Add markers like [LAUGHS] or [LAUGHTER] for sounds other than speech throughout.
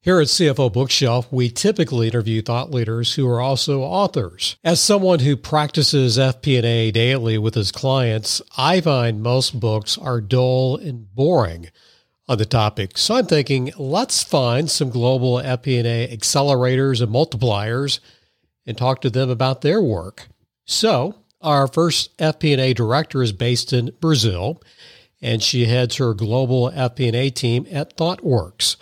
Here at CFO Bookshelf, we typically interview thought leaders who are also authors. As someone who practices FP&A daily with his clients, I find most books are dull and boring on the topic. So I'm thinking, let's find some global FP&A accelerators and multipliers and talk to them about their work. So, our first FP&A director is based in Brazil, and she heads her global FP&A team at ThoughtWorks.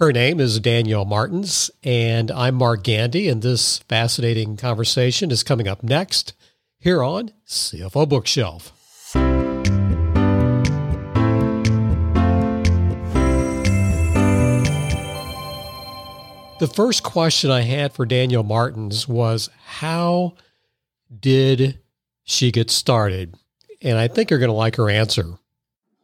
Her name is Daniele Martins, and I'm Mark Gandy, and this fascinating conversation is coming up next here on CFO Bookshelf. The first question I had for Daniele Martins was How did she get started? And I think you're going to like her answer.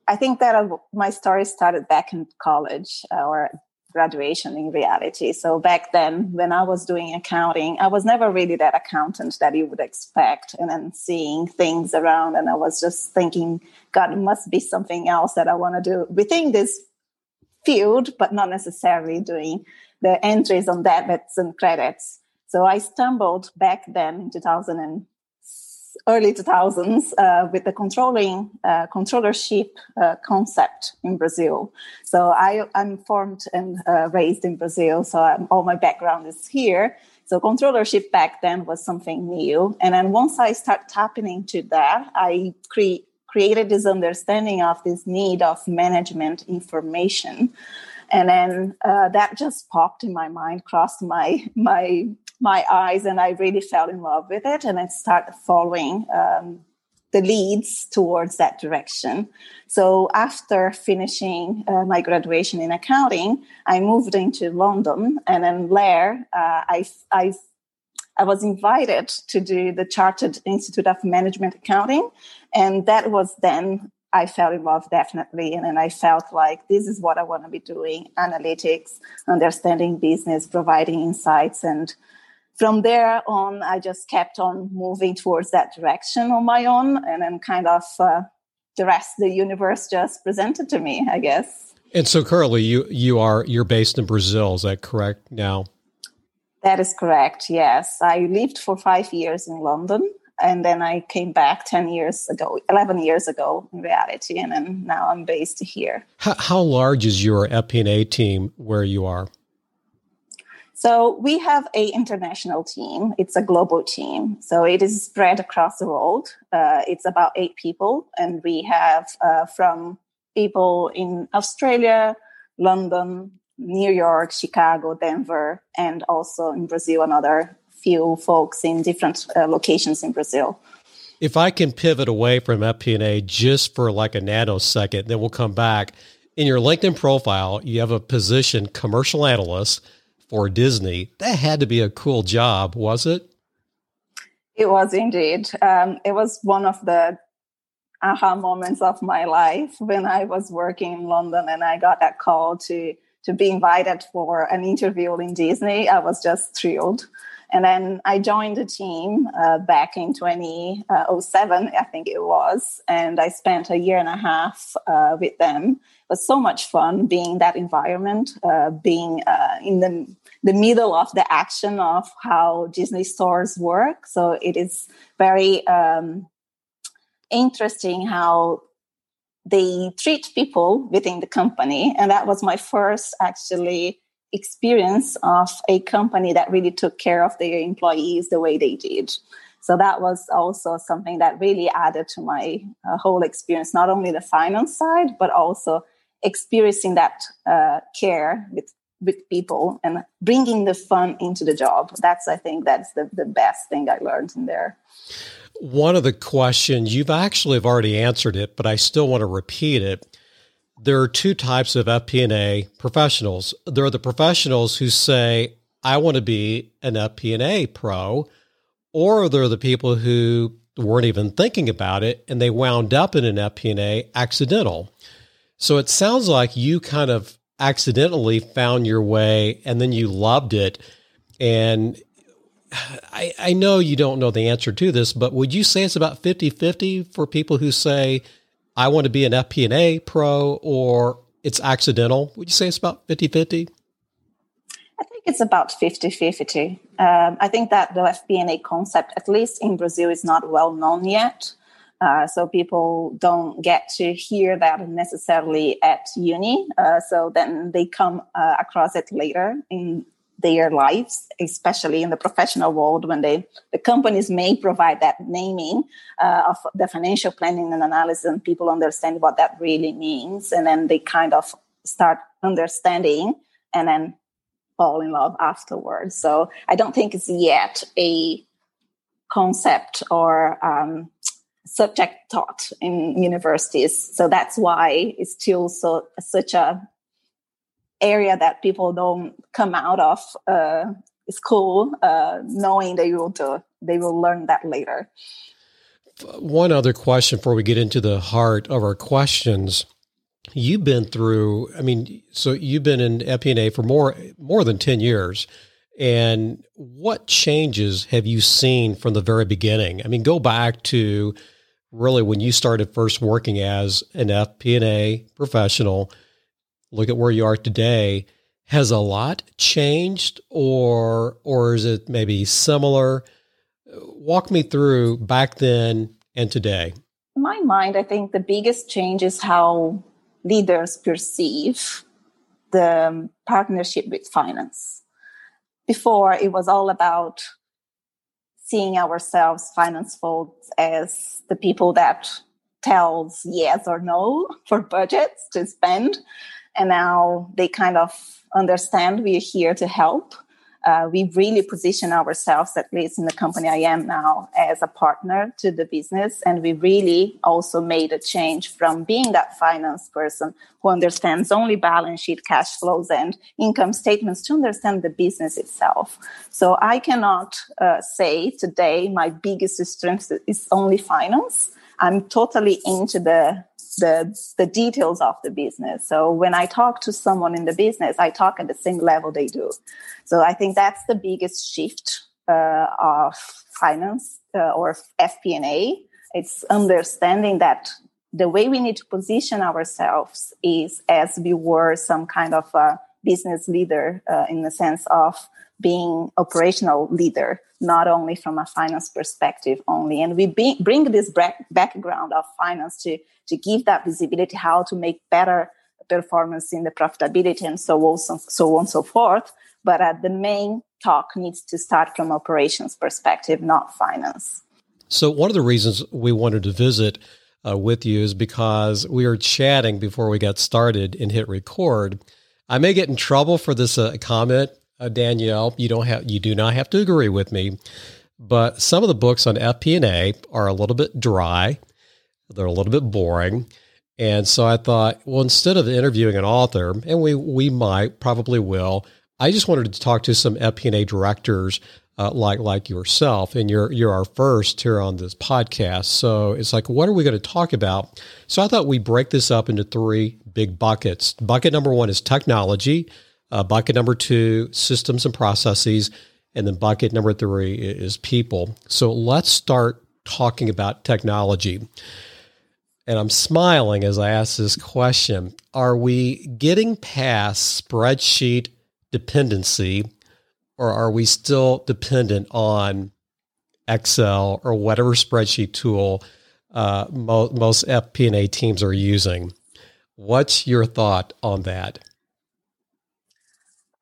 I think that my story started back in college uh, or graduation in reality. So back then, when I was doing accounting, I was never really that accountant that you would expect. And then seeing things around, and I was just thinking, God, it must be something else that I want to do within this field, but not necessarily doing the entries on debits and credits. So I stumbled back then in 2000 and early 2000s uh, with the controlling uh, controllership uh, concept in Brazil. So I, am formed and uh, raised in Brazil, so I'm, all my background is here. So controllership back then was something new, and then once I start tapping into that, I cre- created this understanding of this need of management information and then uh, that just popped in my mind crossed my my my eyes and I really fell in love with it and I started following um, the leads towards that direction. So after finishing uh, my graduation in accounting, I moved into London and then there uh, I, I, I was invited to do the Chartered Institute of Management Accounting. And that was then I fell in love definitely. And then I felt like this is what I want to be doing analytics, understanding business, providing insights, and from there on, I just kept on moving towards that direction on my own, and then kind of uh, the rest, the universe just presented to me, I guess. And so, currently, you you are you're based in Brazil. Is that correct now? That is correct. Yes, I lived for five years in London, and then I came back ten years ago, eleven years ago, in reality, and then now I'm based here. How, how large is your FP&A team where you are? So we have a international team. It's a global team. So it is spread across the world. Uh, it's about eight people, and we have uh, from people in Australia, London, New York, Chicago, Denver, and also in Brazil, another few folks in different uh, locations in Brazil. If I can pivot away from FP&A just for like a nanosecond, then we'll come back. In your LinkedIn profile, you have a position commercial analyst for Disney. That had to be a cool job, was it? It was indeed. Um, it was one of the aha moments of my life when I was working in London and I got that call to to be invited for an interview in Disney. I was just thrilled. And then I joined the team uh, back in 2007, I think it was, and I spent a year and a half uh, with them. It was so much fun being in that environment, uh, being uh, in the the middle of the action of how Disney stores work. So it is very um, interesting how they treat people within the company, and that was my first actually experience of a company that really took care of their employees the way they did. So that was also something that really added to my uh, whole experience, not only the finance side, but also experiencing that uh, care with with people and bringing the fun into the job. That's I think that's the, the best thing I learned in there. One of the questions you've actually have already answered it, but I still want to repeat it. There are two types of FP&A professionals. There are the professionals who say, "I want to be an FP&A pro," or there are the people who weren't even thinking about it and they wound up in an FP&A accidental. So it sounds like you kind of accidentally found your way and then you loved it. And I, I know you don't know the answer to this, but would you say it's about 50 50 for people who say, I want to be an FP&A pro or it's accidental? Would you say it's about 50 50? it's about 50 50. Um, I think that the FP&A concept, at least in Brazil, is not well known yet. Uh, so people don't get to hear that necessarily at uni. Uh, so then they come uh, across it later in their lives, especially in the professional world, when they the companies may provide that naming uh, of the financial planning and analysis, and people understand what that really means, and then they kind of start understanding, and then fall in love afterwards. So I don't think it's yet a concept or um, subject taught in universities. So that's why it's still so such a area that people don't come out of uh, school uh, knowing they will do. They will learn that later. One other question before we get into the heart of our questions. You've been through, I mean, so you've been in FP&A for more more than 10 years. And what changes have you seen from the very beginning? I mean, go back to really when you started first working as an FP&A professional, look at where you are today. Has a lot changed or or is it maybe similar? Walk me through back then and today. In my mind, I think the biggest change is how leaders perceive the partnership with finance. Before, it was all about seeing ourselves, finance folks, as the people that tells yes or no [LAUGHS] for budgets to spend. And now they kind of understand we're here to help uh, we really position ourselves, at least in the company I am now, as a partner to the business. And we really also made a change from being that finance person who understands only balance sheet, cash flows, and income statements to understand the business itself. So I cannot uh, say today my biggest strength is only finance. I'm totally into the the the details of the business. So when I talk to someone in the business, I talk at the same level they do. So I think that's the biggest shift uh, of finance uh, or FP&A. It's understanding that the way we need to position ourselves is as we were some kind of a business leader uh, in the sense of being operational leader not only from a finance perspective only. And we be, bring this background of finance to to give that visibility how to make better performance in the profitability and so on so on so forth. But uh, the main talk needs to start from operations perspective not finance. So one of the reasons we wanted to visit uh, with you is because we were chatting before we got started and hit record. I may get in trouble for this uh, comment uh, Daniele, you don't have you do not have to agree with me, but some of the books on FP&A are a little bit dry. They're a little bit boring. And so I thought, well, instead of interviewing an author, and we we might probably will, I just wanted to talk to some FP&A directors uh, like like yourself, and you're you're our first here on this podcast. So it's like, what are we going to talk about? So I thought we break this up into three big buckets. Bucket number one is technology. Uh, bucket number two, systems and processes. And then bucket number three is people. So let's start talking about technology. And I'm smiling as I ask this question. Are we getting past spreadsheet dependency, or are we still dependent on Excel or whatever spreadsheet tool uh, mo- most FP&A teams are using? What's your thought on that?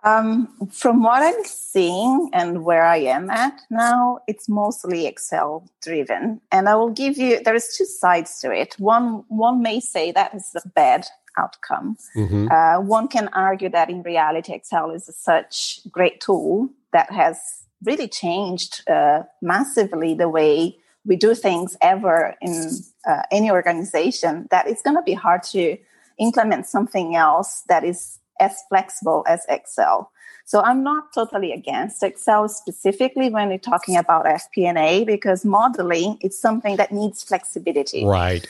Um, from what I'm seeing and where I am at now, it's mostly Excel driven. And I will give you, there is two sides to it. One, one may say that is a bad outcome. Mm-hmm. Uh, one can argue that in reality, Excel is a such great tool that has really changed uh, massively the way we do things ever in uh, any organization that it's going to be hard to implement something else that is as flexible as Excel. So I'm not totally against Excel specifically when you're talking about FP&A because modeling is something that needs flexibility. Right.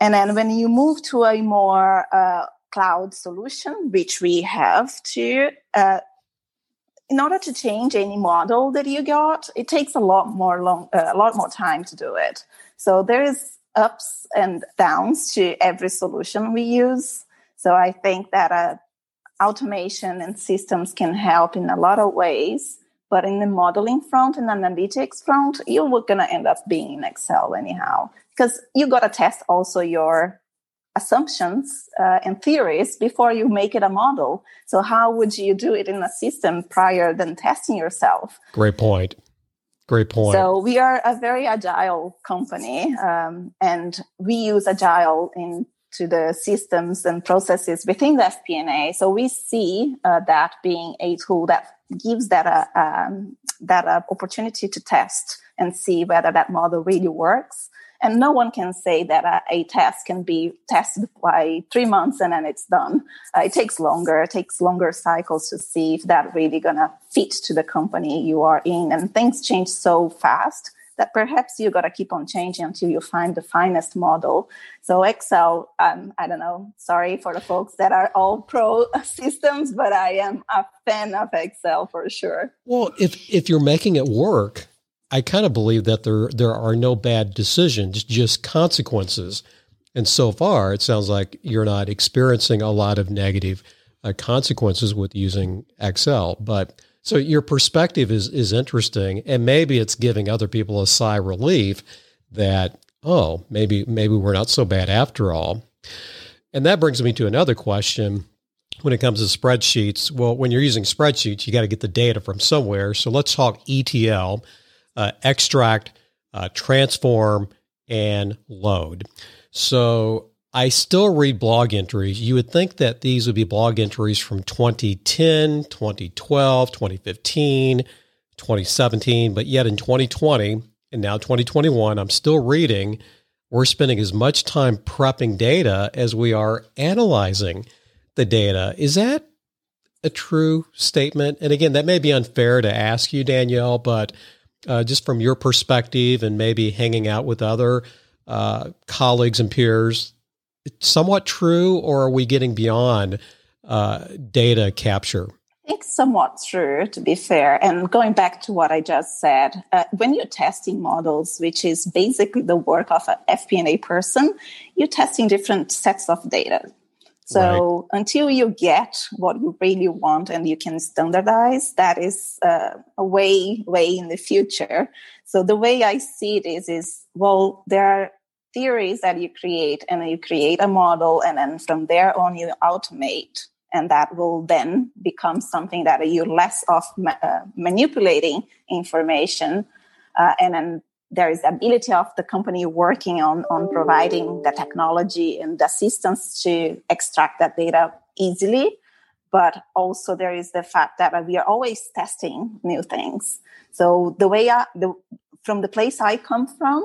And then when you move to a more uh, cloud solution, which we have to, uh, in order to change any model that you got, it takes a lot more long, uh, a lot more time to do it. So there is ups and downs to every solution we use. So I think that uh, automation and systems can help in a lot of ways. But in the modeling front and analytics front, you're going to end up being in Excel anyhow, because you got to test also your assumptions uh, and theories before you make it a model. So how would you do it in a system prior than testing yourself? Great point. Great point. So we are a very agile company, um, and we use agile into the systems and processes within the FP&A. So we see uh, that being a tool that gives that a uh, um, that a uh, opportunity to test and see whether that model really works. And no one can say that a, a test can be tested by three months and then it's done. Uh, it takes longer. It takes longer cycles to see if that really gonna fit to the company you are in. And things change so fast that perhaps you got to keep on changing until you find the finest model. So Excel, um, I don't know, sorry for the folks that are all pro [LAUGHS] systems, but I am a fan of Excel for sure. Well, if if you're making it work, I kind of believe that there there are no bad decisions, just consequences. And so far, it sounds like you're not experiencing a lot of negative uh, consequences with using Excel. But so your perspective is is interesting, and maybe it's giving other people a sigh of relief that oh maybe maybe we're not so bad after all. And that brings me to another question when it comes to spreadsheets. Well, when you're using spreadsheets, you got to get the data from somewhere. So let's talk ETL uh, extract, uh, transform, and load. So I still read blog entries. You would think that these would be blog entries from 2010, 2012, 2015, 2017, but yet in 2020 and now 2021, I'm still reading. We're spending as much time prepping data as we are analyzing the data. Is that a true statement? And again, that may be unfair to ask you, Daniele, but uh, just from your perspective and maybe hanging out with other uh, colleagues and peers, somewhat true, or are we getting beyond uh, data capture? I think somewhat true, to be fair. And going back to what I just said, uh, when you're testing models, which is basically the work of an FP&A person, you're testing different sets of data. So right. until you get what you really want and you can standardize, that is uh, a way way in the future. So the way I see it is is well, there are theories that you create, and you create a model, and then from there on you automate, and that will then become something that you're less of ma- uh, manipulating information, uh, and then there is the ability of the company working on, on providing the technology and the assistance to extract that data easily. But also there is the fact that we are always testing new things. So the way I, the, from the place I come from,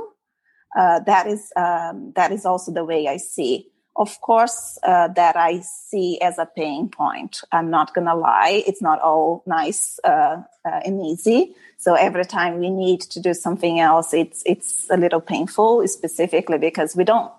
uh, that is um, that is also the way I see of course, uh, that I see as a pain point. I'm not going to lie. It's not all nice uh, uh, and easy. So every time we need to do something else, it's, it's a little painful, specifically because we don't,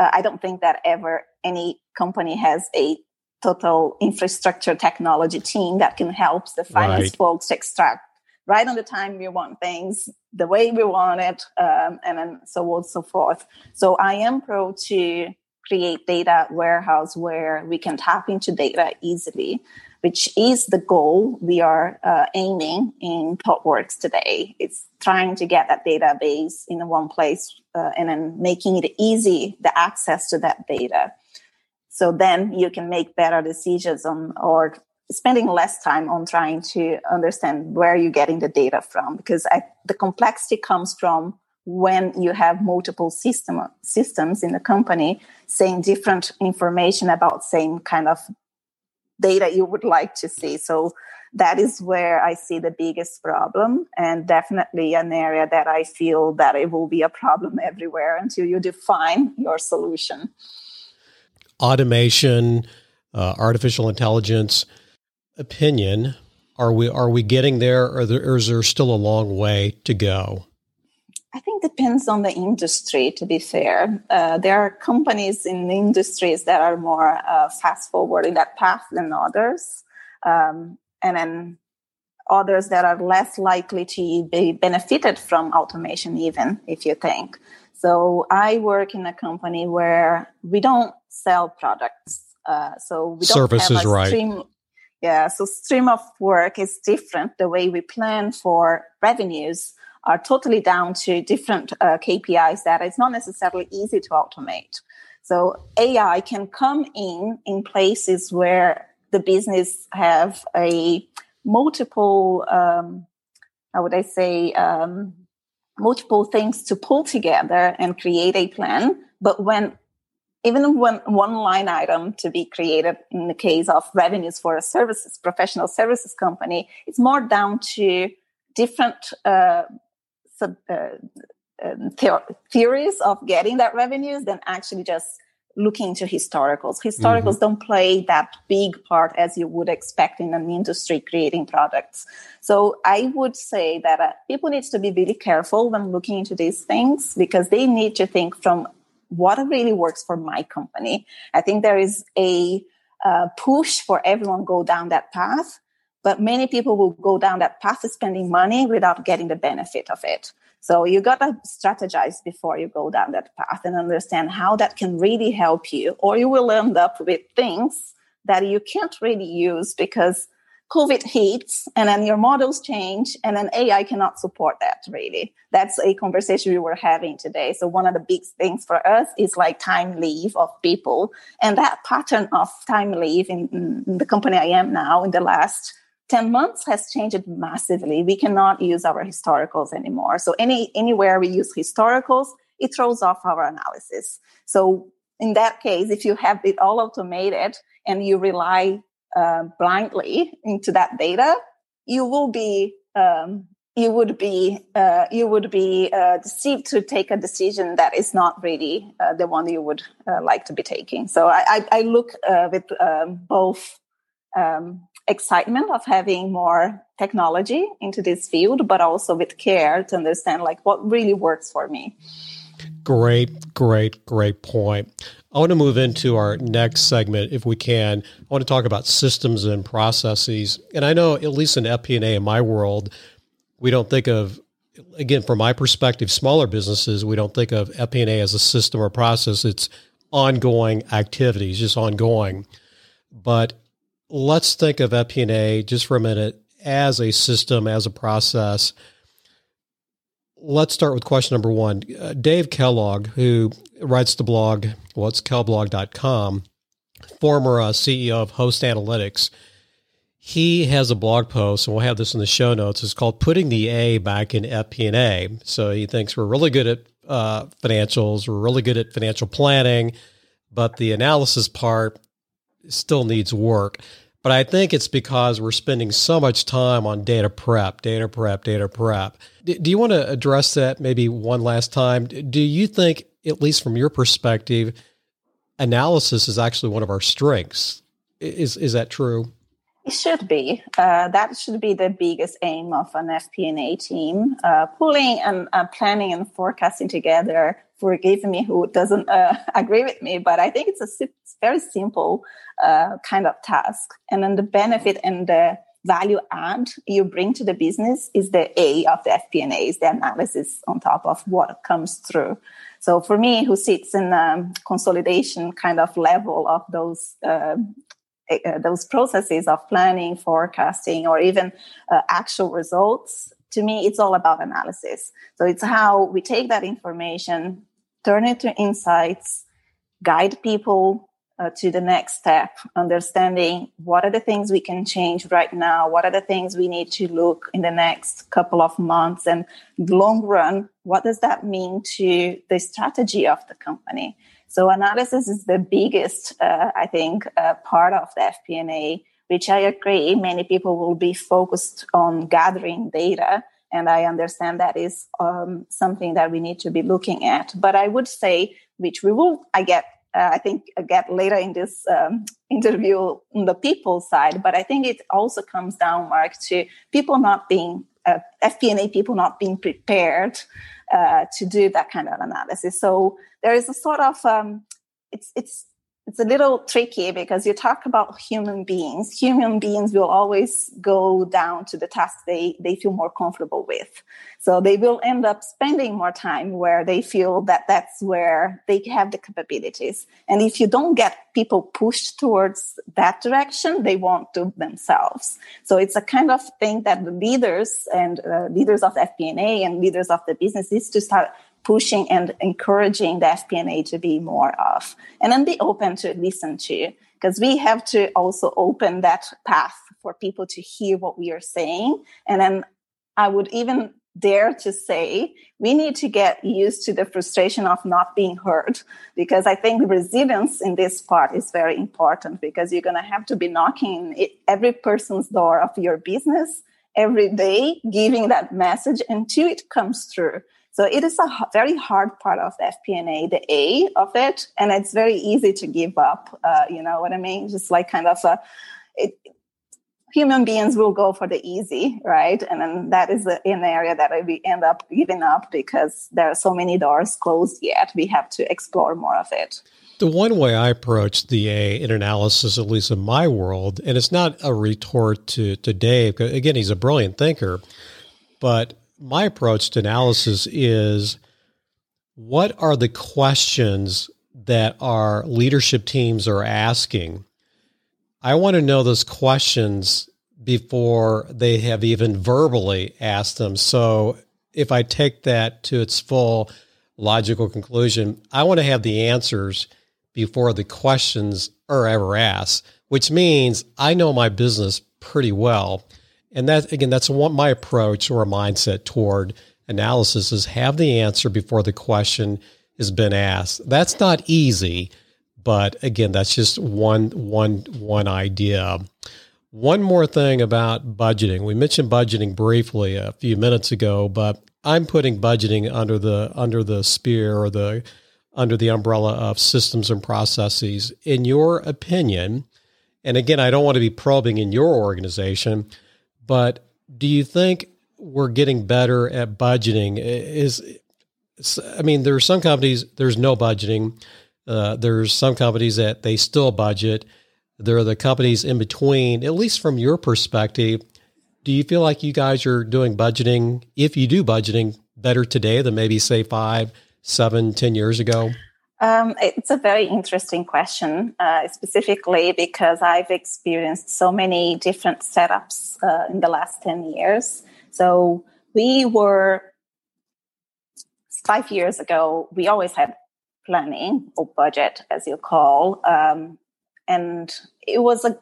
uh, I don't think that ever any company has a total infrastructure technology team that can help the finance right. folks extract right on the time we want things, the way we want it, um, and then so on and so forth. So I am pro to create data warehouse where we can tap into data easily, which is the goal we are uh, aiming in ThoughtWorks today. It's trying to get that database in one place uh, and then making it easy, the access to that data. So then you can make better decisions on or spending less time on trying to understand where you're getting the data from because I, the complexity comes from when you have multiple system systems in the company saying different information about same kind of data you would like to see. So that is where i see the biggest problem and definitely an area that i feel that it will be a problem everywhere until you define your solution. Automation uh, artificial intelligence opinion are we are we getting there or, there or is there still a long way to go I think depends on the industry. To be fair, uh, there are companies in industries that are more uh, fast forward in that path than others, um, and then others that are less likely to be benefited from automation. Even if you think so, I work in a company where we don't sell products. Uh, so we don't Services, have a stream. Yeah, so stream of work is different. The way we plan for revenues are totally down to different uh, KPIs that it's not necessarily easy to automate. So AI can come in in places where the business have a multiple, um, how would I say, um, multiple things to pull together and create a plan. But when even when one line item to be created in the case of revenues for a services professional services company, it's more down to different uh, sub, uh, um, theories of getting that revenues than actually just looking into historicals. Historicals mm-hmm. don't play that big part as you would expect in an industry creating products. So I would say that uh, people need to be really careful when looking into these things because they need to think from what really works for my company. I think there is a uh, push for everyone go down that path, but many people will go down that path spending money without getting the benefit of it. So you got to strategize before you go down that path and understand how that can really help you, or you will end up with things that you can't really use because COVID hits and then your models change and then AI cannot support that really. That's a conversation we were having today. So one of the big things for us is like time leave of people. And that pattern of time leave in, in the company I am now in the last 10 months has changed massively. We cannot use our historicals anymore. So any anywhere we use historicals, it throws off our analysis. So in that case, if you have it all automated and you rely uh, blindly into that data, you will be um, you would be uh, you would be uh, deceived to take a decision that is not really uh, the one you would uh, like to be taking. So I, I, I look uh, with um, both um, excitement of having more technology into this field, but also with care to understand like what really works for me. Great, great, great point. I want to move into our next segment if we can. I want to talk about systems and processes. And I know, at least in FP&A in my world, we don't think of, again, from my perspective, smaller businesses, we don't think of FP&A as a system or process. It's ongoing activities, just ongoing. But let's think of FP&A just for a minute as a system, as a process let's start with question number one. Uh, Dave Kellogg, who writes the blog, well, it's kellblog.com, former uh, CEO of Host Analytics, he has a blog post, and we'll have this in the show notes. It's called "Putting the A Back in FP&A." So he thinks we're really good at uh, financials, we're really good at financial planning, but the analysis part still needs work. But I think it's because we're spending so much time on data prep, data prep, data prep. Do you want to address that maybe one last time? Do you think, at least from your perspective, analysis is actually one of our strengths? Is is that true? It should be. Uh, that should be the biggest aim of an FP&A team. Uh, pulling and uh, planning and forecasting together. Forgive me who doesn't uh, [LAUGHS] agree with me, but I think it's a very simple uh, kind of task. And then the benefit and the value add you bring to the business is the A of the FP&A, is the analysis on top of what comes through. So for me, who sits in a consolidation kind of level of those uh, those processes of planning, forecasting, or even uh, actual results, to me, it's all about analysis. So it's how we take that information, turn it to insights, guide people uh, to the next step, understanding what are the things we can change right now, what are the things we need to look in the next couple of months, and long run, what does that mean to the strategy of the company? So analysis is the biggest, uh, I think, uh, part of the FP&A, which I agree many people will be focused on gathering data. And I understand that is um, something that we need to be looking at. But I would say, which we will, I get uh, I think uh, get later in this um, interview on the people side. But I think it also comes down, Mark, to people not being uh, FP&A people not being prepared uh, to do that kind of analysis. So there is a sort of um, it's it's it's a little tricky because you talk about human beings. Human beings will always go down to the task they, they feel more comfortable with. So they will end up spending more time where they feel that that's where they have the capabilities. And if you don't get people pushed towards that direction, they won't do themselves. So it's a kind of thing that the leaders and uh, leaders of FP&A and leaders of the business is to start pushing and encouraging the FP&A to be more of, and then be open to listen to, because we have to also open that path for people to hear what we are saying. And then I would even dare to say we need to get used to the frustration of not being heard because i think resilience in this part is very important because you're going to have to be knocking every person's door of your business every day giving that message until it comes through so it is a very hard part of the FP&A, the A of it, and it's very easy to give up. Uh, you know what I mean? Just like kind of a, it, human beings will go for the easy, right? And then that is an area that we end up giving up because there are so many doors closed yet. We have to explore more of it. The one way I approach the A in analysis, at least in my world, and it's not a retort to, to Dave, again, he's a brilliant thinker, but my approach to analysis is what are the questions that our leadership teams are asking? I want to know those questions before they have even verbally asked them. So if I take that to its full logical conclusion, I want to have the answers before the questions are ever asked, which means I know my business pretty well. And that again, that's one my approach or a mindset toward analysis is have the answer before the question has been asked. That's not easy, but again, that's just one one one idea. One more thing about budgeting. We mentioned budgeting briefly a few minutes ago, but I'm putting budgeting under the under the spear or the under the umbrella of systems and processes. In your opinion, and again, I don't want to be probing in your organization, but do you think we're getting better at budgeting? Is I mean, there are some companies there's no budgeting. Uh, there's some companies that they still budget. There are the companies in between. At least from your perspective, do you feel like you guys are doing budgeting? If you do budgeting better today than maybe say five, seven, ten years ago? Um, it's a very interesting question, uh, specifically because I've experienced so many different setups uh, in the last 10 years. So we were, five years ago, we always had planning or budget, as you call. Um, and it was an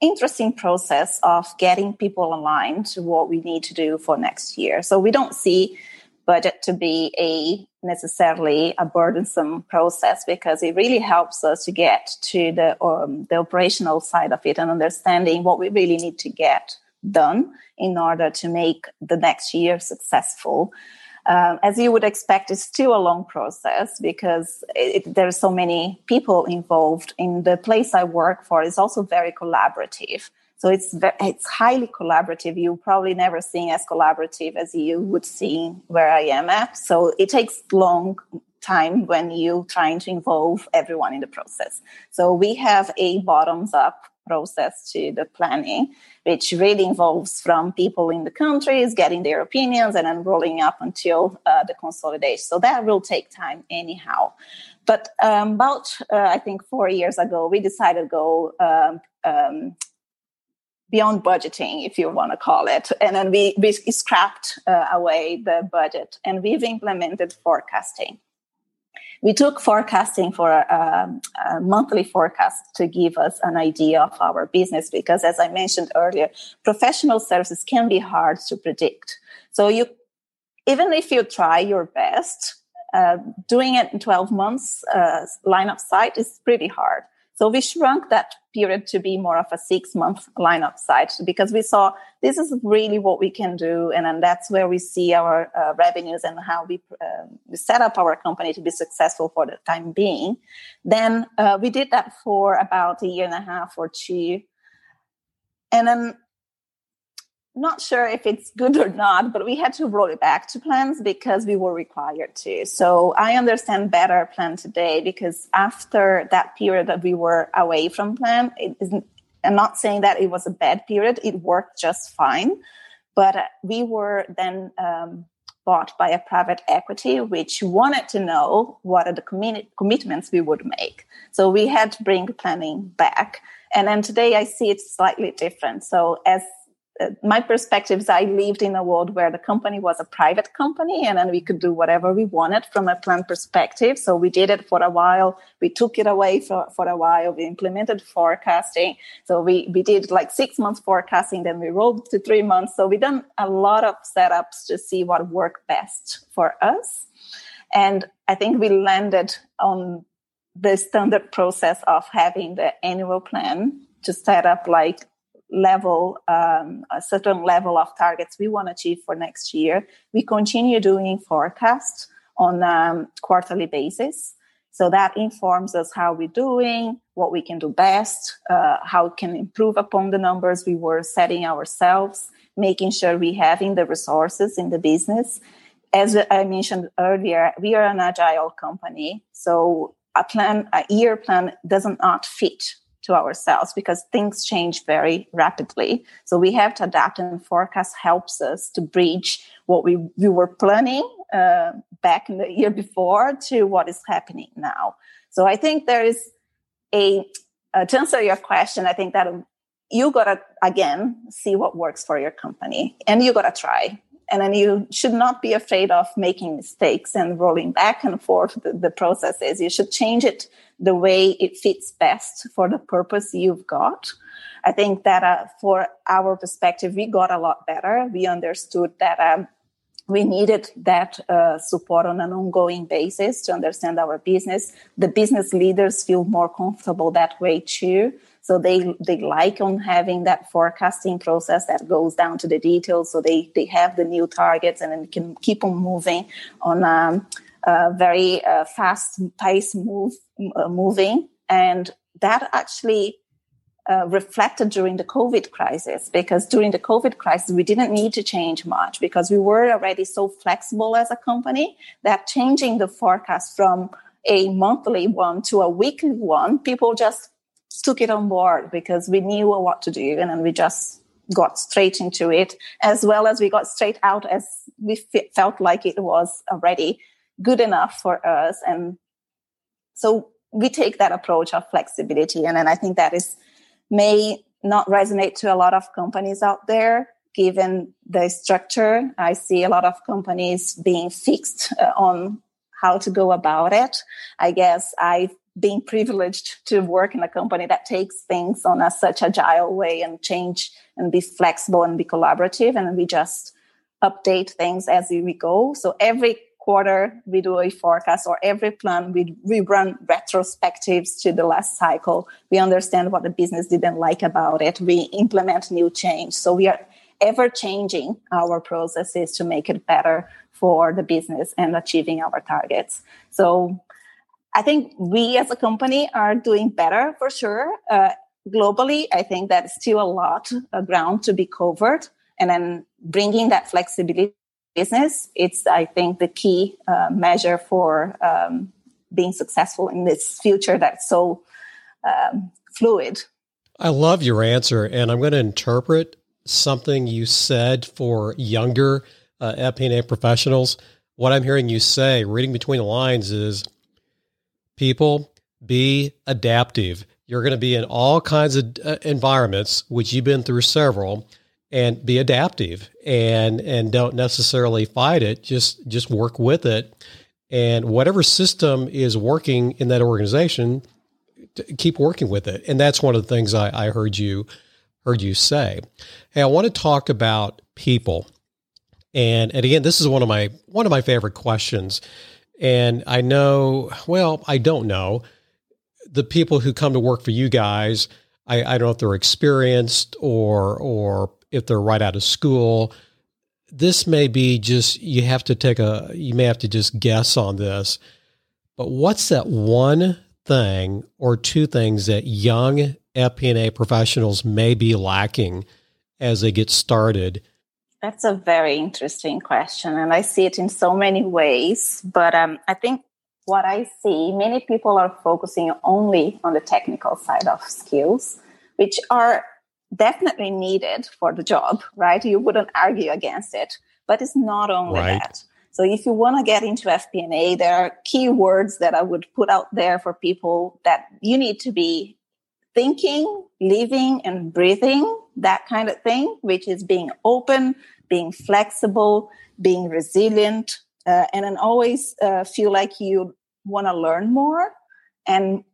interesting process of getting people aligned to what we need to do for next year. So we don't see budget to be a necessarily a burdensome process because it really helps us to get to the um, the operational side of it and understanding what we really need to get done in order to make the next year successful. Um, as you would expect, it's still a long process because it, there are so many people involved. In the place I work for, is also very collaborative. So it's it's highly collaborative. You probably never seen as collaborative as you would see where I am at. So it takes long time when you trying to involve everyone in the process. So we have a bottoms up process to the planning, which really involves from people in the countries getting their opinions and then rolling up until uh, the consolidation. So that will take time anyhow. But um, about uh, I think four years ago, we decided to go um, um, beyond budgeting, if you want to call it. And then we, we scrapped uh, away the budget and we've implemented forecasting. We took forecasting for a, um, a, monthly forecast to give us an idea of our business because, as I mentioned earlier, professional services can be hard to predict. So you, even if you try your best, uh, doing it in 12 months uh, line of sight is pretty hard. So we shrunk that period to be more of a six month lineup site because we saw this is really what we can do. And then that's where we see our uh, revenues and how we, uh, we, set up our company to be successful for the time being. Then uh, we did that for about a year and a half or two. And then not sure if it's good or not, but we had to roll it back to plans because we were required to. So I understand better plan today because after that period that we were away from plan, it isn't, I'm not saying that it was a bad period. It worked just fine, but we were then um, bought by a private equity, which wanted to know what are the commi- commitments we would make. So we had to bring planning back. And then today I see it slightly different. So as my perspective is I lived in a world where the company was a private company and then we could do whatever we wanted from a plan perspective. So we did it for a while. We took it away for, for a while. We implemented forecasting. So we, we did like six months forecasting, then we rolled to three months. So we done a lot of setups to see what worked best for us. And I think we landed on the standard process of having the annual plan to set up like level, um, a certain level of targets we want to achieve for next year. We continue doing forecasts on um, quarterly basis. So that informs us how we're doing, what we can do best, uh, how we can improve upon the numbers we were setting ourselves, making sure we having the resources in the business. As I mentioned earlier, we are an agile company. So a plan, a year plan doesn't not fit to ourselves because things change very rapidly. So we have to adapt and forecast helps us to bridge what we, we were planning uh, back in the year before to what is happening now. So I think there is a, uh, to answer your question, I think that you gotta again see what works for your company and you gotta try and then you should not be afraid of making mistakes and rolling back and forth the, the processes. You should change it the way it fits best for the purpose you've got. I think that uh, for our perspective, we got a lot better. We understood that um, we needed that uh, support on an ongoing basis to understand our business. The business leaders feel more comfortable that way too. So they they like on having that forecasting process that goes down to the details. So they they have the new targets and then can keep on moving on um, a very uh, fast pace move uh, moving, and that actually. Uh, reflected during the COVID crisis because during the COVID crisis, we didn't need to change much because we were already so flexible as a company that changing the forecast from a monthly one to a weekly one, people just took it on board because we knew what to do and then we just got straight into it as well as we got straight out as we f- felt like it was already good enough for us. And so we take that approach of flexibility and then i think that is may not resonate to a lot of companies out there given the structure. I see a lot of companies being fixed uh, on how to go about it. I guess i being privileged to work in a company that takes things on a such agile way and change and be flexible and be collaborative and we just update things as we go. So every quarter we do a forecast or every plan we, we run retrospectives to the last cycle. We understand what the business didn't like about it. We implement new change. So we are ever changing our processes to make it better for the business and achieving our targets. So I think we as a company are doing better for sure. Uh, globally, I think that's still a lot of ground to be covered. And then bringing that flexibility business, it's, I think, the key uh, measure for um, being successful in this future that's so um, fluid. I love your answer. And I'm going to interpret something you said for younger uh, FP&A professionals. What I'm hearing you say, reading between the lines, is people be adaptive. You're going to be in all kinds of uh, environments, which you've been through several, and be adaptive and and don't necessarily fight it. Just just work with it, and whatever system is working in that organization, keep working with it. And that's one of the things I, I heard you heard you say. Hey, I want to talk about people, and and again, this is one of my one of my favorite questions and I know, well, I don't know the people who come to work for you guys. I, I don't know if they're experienced or or if they're right out of school. This may be just you have to take a you may have to just guess on this. But what's that one thing or two things that young FP&A professionals may be lacking as they get started? That's a very interesting question, and I see it in so many ways. But um, I think what I see, many people are focusing only on the technical side of skills, which are definitely needed for the job, right? You wouldn't argue against it, but it's not only right. that. So if you want to get into FP&A, there are keywords that I would put out there for people that you need to be thinking, living, and breathing that kind of thing, which is being open, being flexible, being resilient, uh, and then always uh, feel like you want to learn more. And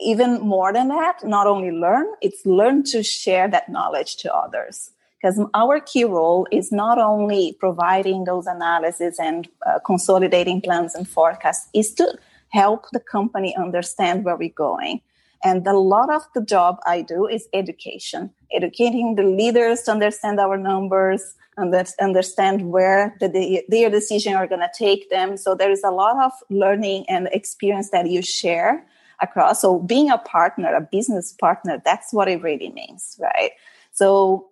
even more than that, not only learn, it's learn to share that knowledge to others. Because our key role is not only providing those analysis and uh, consolidating plans and forecasts, is to help the company understand where we're going and a lot of the job I do is education, educating the leaders to understand our numbers and that understand where the, their decision are going to take them. So there is a lot of learning and experience that you share across. So being a partner, a business partner, that's what it really means, right? So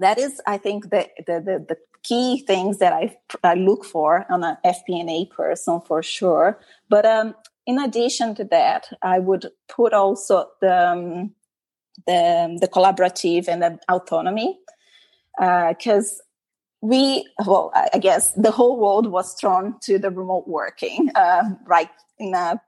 that is, I think, the the the, the key things that I, I look for on an FP&A person for sure. But um, in addition to that, I would put also the um, the, the collaborative and the autonomy because uh, we well i guess the whole world was thrown to the remote working uh, right in a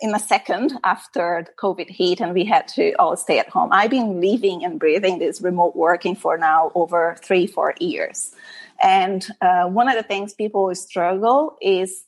in a second after the covid hit and we had to all stay at home. I've been living and breathing this remote working for now over three four years. And uh, one of the things people struggle is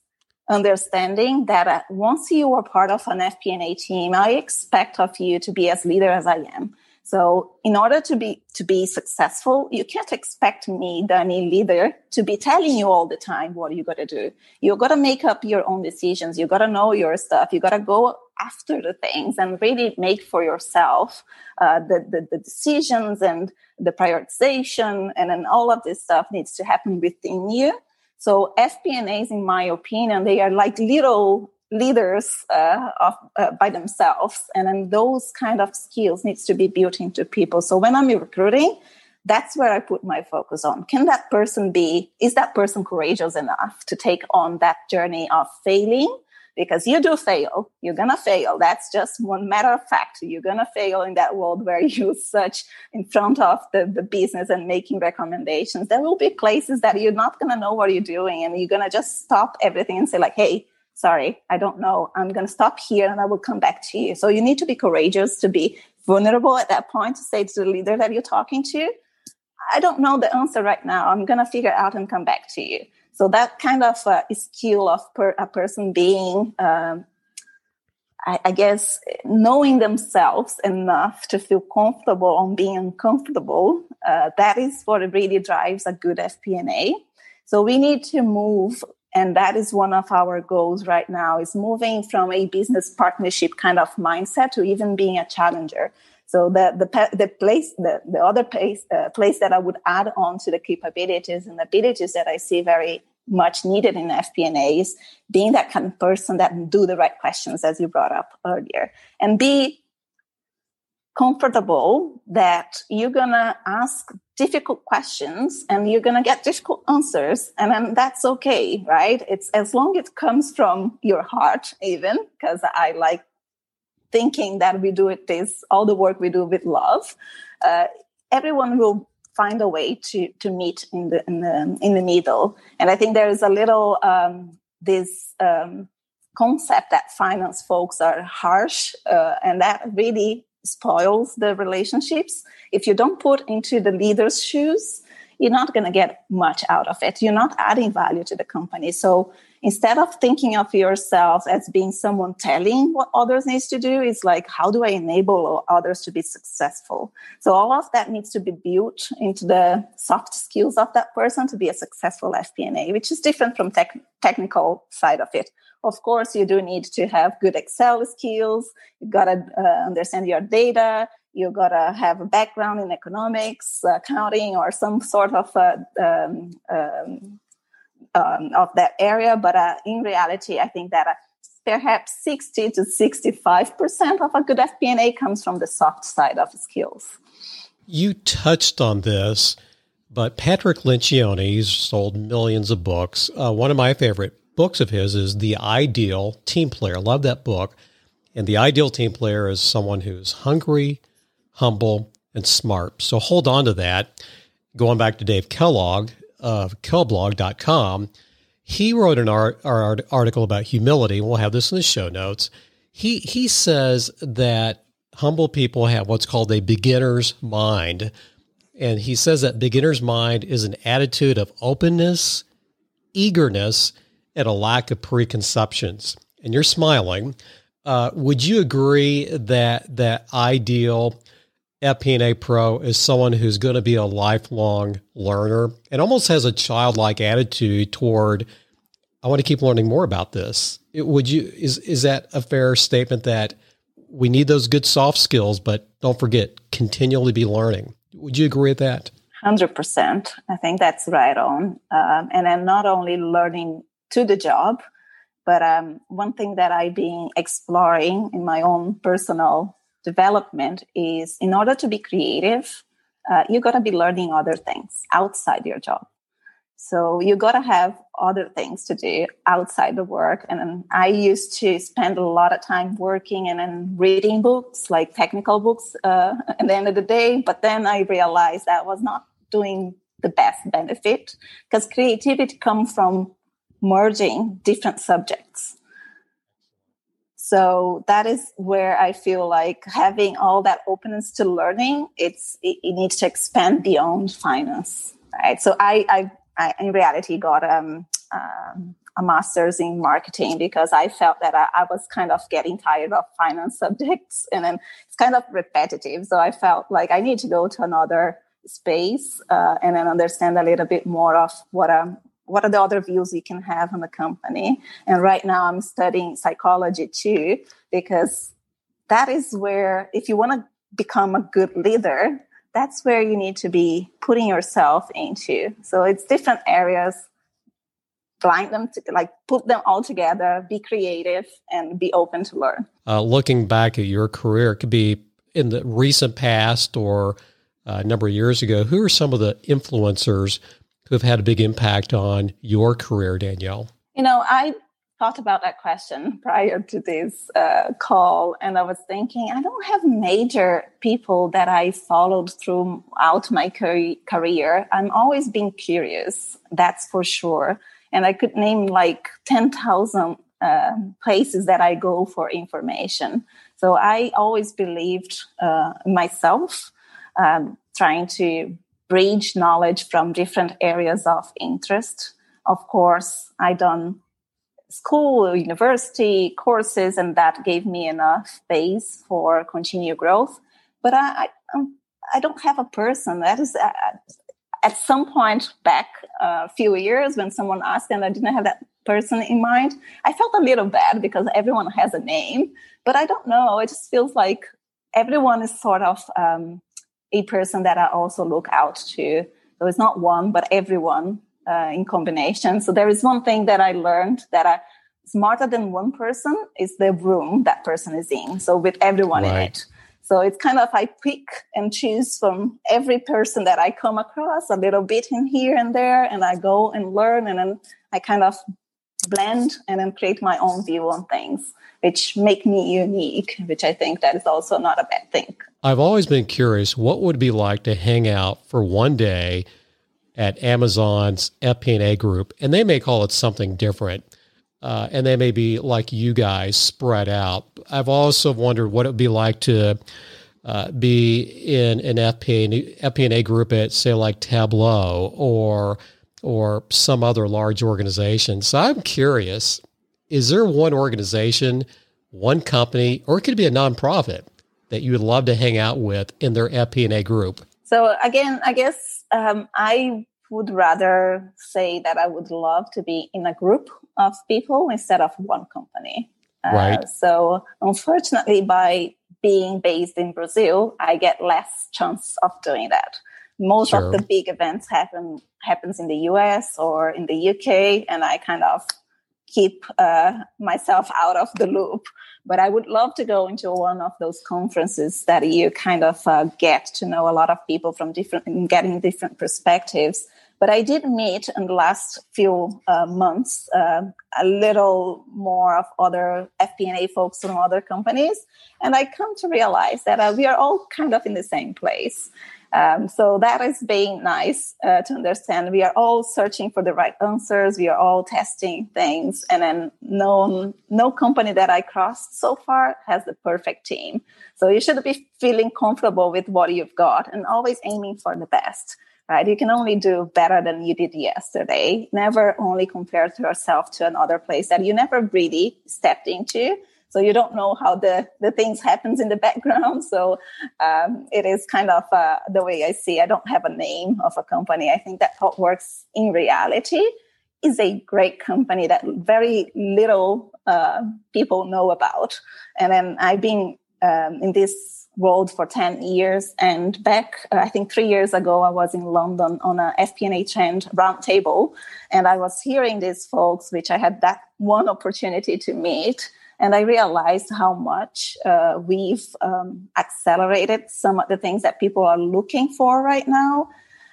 understanding that uh, once you are part of an FP&A team, I expect of you to be as leader as I am. So in order to be to be successful, you can't expect me, the leader, to be telling you all the time what you got to do. You got to make up your own decisions. You got to know your stuff. You got to go after the things and really make for yourself uh, the, the, the decisions and the prioritization, and then all of this stuff needs to happen within you so FP&As, in my opinion, they are like little leaders uh, of, uh, by themselves, and then those kind of skills needs to be built into people. So when I'm recruiting, that's where I put my focus on. Can that person be? Is that person courageous enough to take on that journey of failing? Because you do fail. You're going to fail. That's just one matter of fact. You're going to fail in that world where [LAUGHS] you search in front of the, the business and making recommendations. There will be places that you're not going to know what you're doing and you're going to just stop everything and say like, Hey, sorry, I don't know. I'm going to stop here and I will come back to you. So you need to be courageous to be vulnerable at that point to say to the leader that you're talking to, I don't know the answer right now. I'm going to figure out and come back to you. So that kind of uh, skill of per, a person being, um, I, I, guess, knowing themselves enough to feel comfortable on being uncomfortable, uh, that is what really drives a good FP&A. So we need to move and that is one of our goals right now is moving from a business partnership kind of mindset to even being a challenger so the the, the place the, the other place uh, place that I would add on to the capabilities and abilities that I see very much needed in FP&A is being that kind of person that do the right questions as you brought up earlier. And be comfortable that you're gonna ask difficult questions and you're gonna get difficult answers and then that's okay right? It's as long as it comes from your heart even because i like thinking that we do it this all the work we do with love uh, everyone will find a way to to meet in the in the in the middle and i think there is a little um, this um, concept that finance folks are harsh uh, and that really spoils the relationships. If you don't put into the leader's shoes you're not going to get much out of it. You're not adding value to the company. So instead of thinking of yourself as being someone telling what others needs to do is like how do i enable others to be successful? So all of that needs to be built into the soft skills of that person to be a successful fp&a which is different from tech- technical side of it. Of course you do need to have good excel skills. You got to uh, understand your data. You got to have a background in economics accounting or some sort of uh, um, um, um, of that area. But uh, in reality, I think that uh, perhaps 60 to 65% of a good FP&A comes from the soft side of skills. You touched on this, but Patrick Lencioni sold millions of books. Uh, one of my favorite books of his is The Ideal Team Player. I love that book. And the ideal team player is someone who's hungry, humble, and smart. So hold on to that. Going back to Dave Kellogg of kellblog.com, he wrote an art, art, article about humility. We'll have this in the show notes. He he says that humble people have what's called a beginner's mind. And he says that beginner's mind is an attitude of openness, eagerness, and a lack of preconceptions. And you're smiling. Uh, would you agree that that ideal FP&A Pro is someone who's going to be a lifelong learner and almost has a childlike attitude toward I want to keep learning more about this. It, would you is is that a fair statement that we need those good soft skills, but don't forget continually be learning. Would you agree with that? Hundred percent. I think that's right on. Um, and then not only learning to the job, but um, one thing that I've been exploring in my own personal development is in order to be creative, uh, you got to be learning other things outside your job. So you got to have other things to do outside the work. And I used to spend a lot of time working and then reading books, like technical books, uh, [LAUGHS] at the end of the day. But then I realized that was not doing the best benefit because creativity comes from merging different subjects. So that is where I feel like having all that openness to learning, it's it, it needs to expand beyond finance, right? So I, I, I in reality got um, um, a master's in marketing because I felt that I, I, was kind of getting tired of finance [LAUGHS] subjects, and then it's kind of repetitive. So I felt like I need to go to another space uh, and then understand a little bit more of what um, what are the other views you can have on the company? And right now i'm studying psychology too because that is where if you want to become a good leader that's where you need to be putting yourself into. So it's different areas. Blind them to like put them all together be creative and be open to learn. Uh, looking back at your career it could be in the recent past or uh, a number of years ago who are some of the influencers who have had a big impact on your career, Daniele? You know, I thought about that question prior to this uh, call, and I was thinking, I don't have major people that I followed throughout my career. I'm always being curious, that's for sure. And I could name like 10,000 uh, places that I go for information. So I always believed uh, myself, um, trying to bridge knowledge from different areas of interest. Of course, I done school, university courses, and that gave me enough base for continued growth. But I, I, um, I don't have a person that is uh, at some point back a few years when someone asked and I didn't have that person in mind. I felt a little bad because everyone has a name, but I don't know. It just feels like everyone is sort of um, a person that I also look out to. So it's not one, but everyone uh, in combination. So there is one thing that I learned that I smarter than one person is the room that person is in. So with everyone right. in it. So it's kind of I pick and choose from every person that I come across a little bit in here and there, and I go and learn, and then I kind of blend and then create my own view on things, which make me unique. Which I think that is also not a bad thing. I've always been curious what would be like to hang out for one day at Amazon's FP&A group, and they may call it something different, uh, and they may be like you guys spread out. I've also wondered what it would be like to uh, be in an FP&A, FP&A group at say like Tableau or or some other large organization. So I'm curious: is there one organization, one company, or it could be a nonprofit that you would love to hang out with in their FP&A group? So again, I guess um, I would rather say that I would love to be in a group of people instead of one company. Uh, right. So unfortunately, by being based in Brazil, I get less chance of doing that. Most sure. of the big events happen happens in the US or in the UK, and I kind of keep uh, myself out of the loop. But I would love to go into one of those conferences that you kind of uh, get to know a lot of people from different getting different perspectives. But I did meet in the last few uh, months uh, a little more of other FP&A folks from other companies, and I come to realize that uh, we are all kind of in the same place. Um, so that is being nice uh, to understand. We are all searching for the right answers. We are all testing things, and then no no company that I crossed so far has the perfect team. So you should be feeling comfortable with what you've got, and always aiming for the best. Right? You can only do better than you did yesterday. Never only compare yourself to another place that you never really stepped into so you don't know how the the things happens in the background [LAUGHS] so um, it is kind of uh, the way i see i don't have a name of a company i think that works in reality is a great company that very little uh, people know about and then i've been um, in this world for 10 years. And back uh, i think three years ago i was in london on a fp&a roundtable. And i was hearing these folks which i had that one opportunity to meet. And I realized how much uh, we've um, accelerated some of the things that people are looking for right now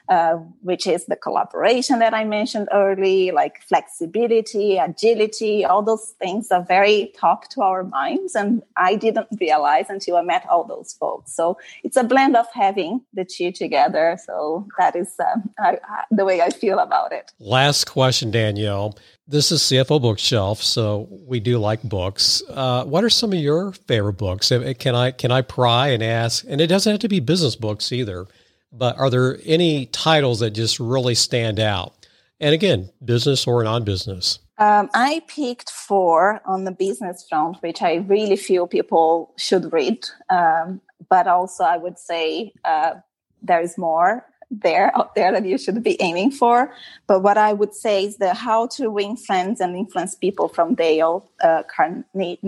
uh, which is the collaboration that I mentioned early, like flexibility, agility, all those things are very top to our minds. And I didn't realize until I met all those folks. So it's a blend of having the two together. So that is uh, I, I, the way I feel about it. Last question, Daniele. This is CFO Bookshelf, so we do like books. Uh, what are some of your favorite books? Can I can I pry and ask? And it doesn't have to be business books either. But are there any titles that just really stand out? And again, business or non business? Um, I picked four on the business front, which I really feel people should read. Um, but also, I would say uh, there is more there out there that you should be aiming for. But what I would say is the How to Win Friends and Influence People from Dale uh, Carnegie,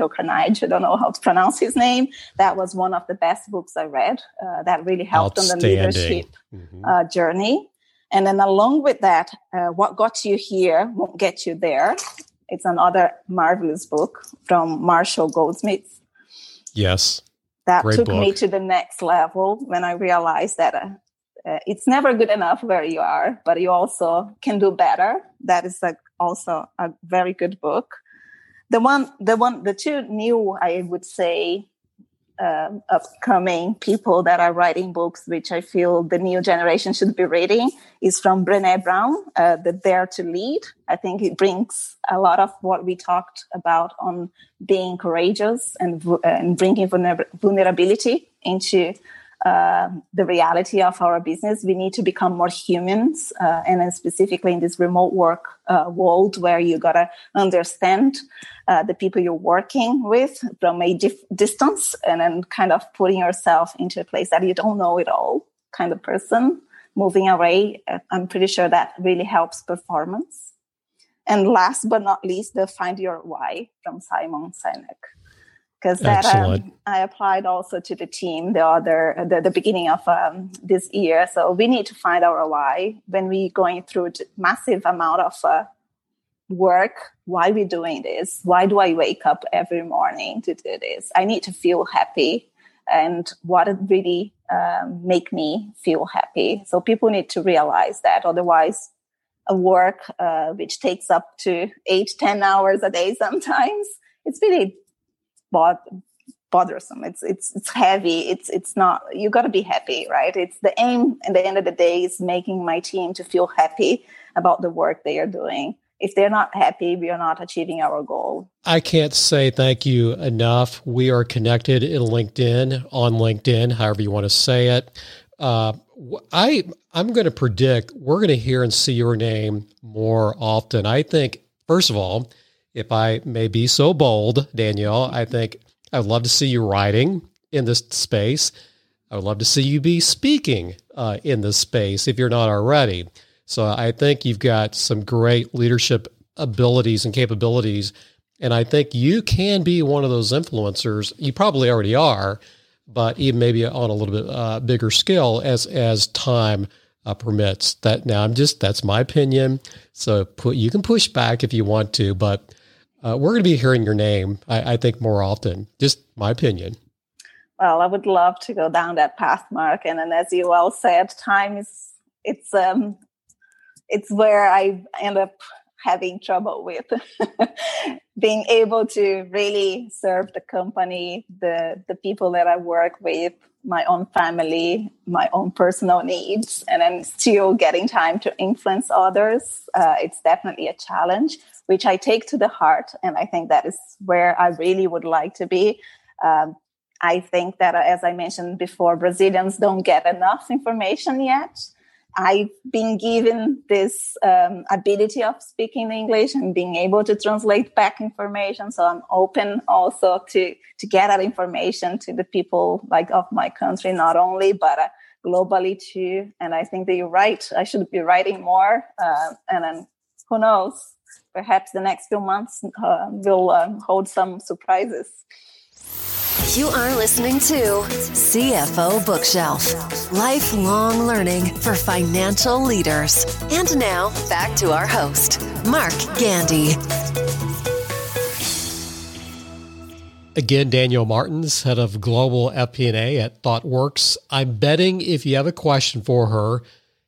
or Carnegie. I don't know how to pronounce his name. That was one of the best books I read. Uh, that really helped on the leadership mm-hmm. uh, journey. And then along with that, uh, What Got You Here Won't Get You There. It's another marvelous book from Marshall Goldsmith. Yes that Great took book. me to the next level when I realized that uh, uh, it's never good enough where you are, but you also can do better. That is like also a very good book. The one, the one, the two new, I would say, um, upcoming people that are writing books, which I feel the new generation should be reading, is from Brene Brown, uh, The Dare to Lead. I think it brings a lot of what we talked about on being courageous and, uh, and bringing vulnerability into uh, the reality of our business. We need to become more humans, uh, and then specifically in this remote work uh, world where you gotta understand uh, the people you're working with from a dif- distance, and then kind of putting yourself into a place that you don't know it all kind of person. Moving away, uh, I'm pretty sure that really helps performance. And last but not least, the Find Your Why from Simon Sinek because that um, I applied also to the team the other the, the beginning of um, this year. So we need to find our why when we going through massive amount of uh, work. Why we doing this? Why do I wake up every morning to do this? I need to feel happy, and what really um, make me feel happy. So people need to realize that. Otherwise, a work uh, which takes up to eight ten hours a day sometimes it's really bod- bothersome. It's it's it's heavy. It's it's not. You got to be happy, right? It's the aim. At the end of the day, is making my team to feel happy about the work they are doing. If they're not happy, we are not achieving our goal. I can't say thank you enough. We are connected in LinkedIn, on LinkedIn, however you want to say it. Uh, I I'm going to predict we're going to hear and see your name more often. I think first of all, if I may be so bold, Daniele, I think I would love to see you writing in this space. I would love to see you be speaking uh, in this space if you're not already. So I think you've got some great leadership abilities and capabilities. And I think you can be one of those influencers. You probably already are, but even maybe on a little bit uh, bigger scale as as time uh, permits. That now I'm just that's my opinion. So put you can push back if you want to, but uh, we're going to be hearing your name. I, I, think more often. Just my opinion. Well, I would love to go down that path, Mark. And then, as you all said, time is it's um it's where I end up having trouble with [LAUGHS] being able to really serve the company, the the people that I work with, my own family, my own personal needs, and then still getting time to influence others. Uh, it's definitely a challenge, which I take to the heart, and I think that is where I really would like to be. Um, I think that, uh, as I mentioned before, Brazilians don't get enough [LAUGHS] information yet. I've been given this um, ability of speaking English and being able to translate back information. So I'm open also to to get that information to the people like of my country, not only but uh, globally too. And I think that you're right. I should be writing more. Uh, and then who knows? Perhaps the next few months uh, will um, hold some surprises. You are listening to CFO Bookshelf lifelong learning for financial leaders. And now, back to our host, Mark Gandy. Again, Daniele Martins, head of global FP&A at ThoughtWorks. I'm betting if you have a question for her,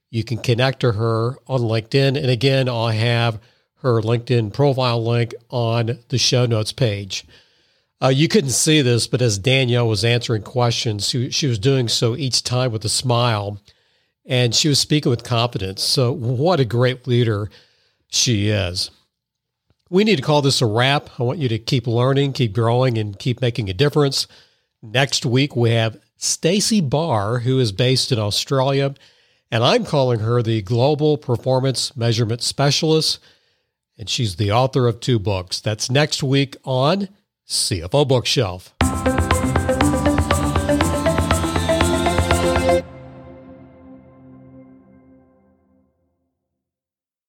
you can connect to her on LinkedIn. And again, I'll have her LinkedIn profile link on the show notes page. Uh, you couldn't see this, but as Daniele was answering questions, she, she was doing so each time with a smile, and she was speaking with confidence. So, what a great leader she is. We need to call this a wrap. I want you to keep learning, keep growing, and keep making a difference. Next week, we have Stacey Barr, who is based in Australia, and I'm calling her the Global Performance Measurement Specialist, and she's the author of two books. That's next week on CFO Bookshelf.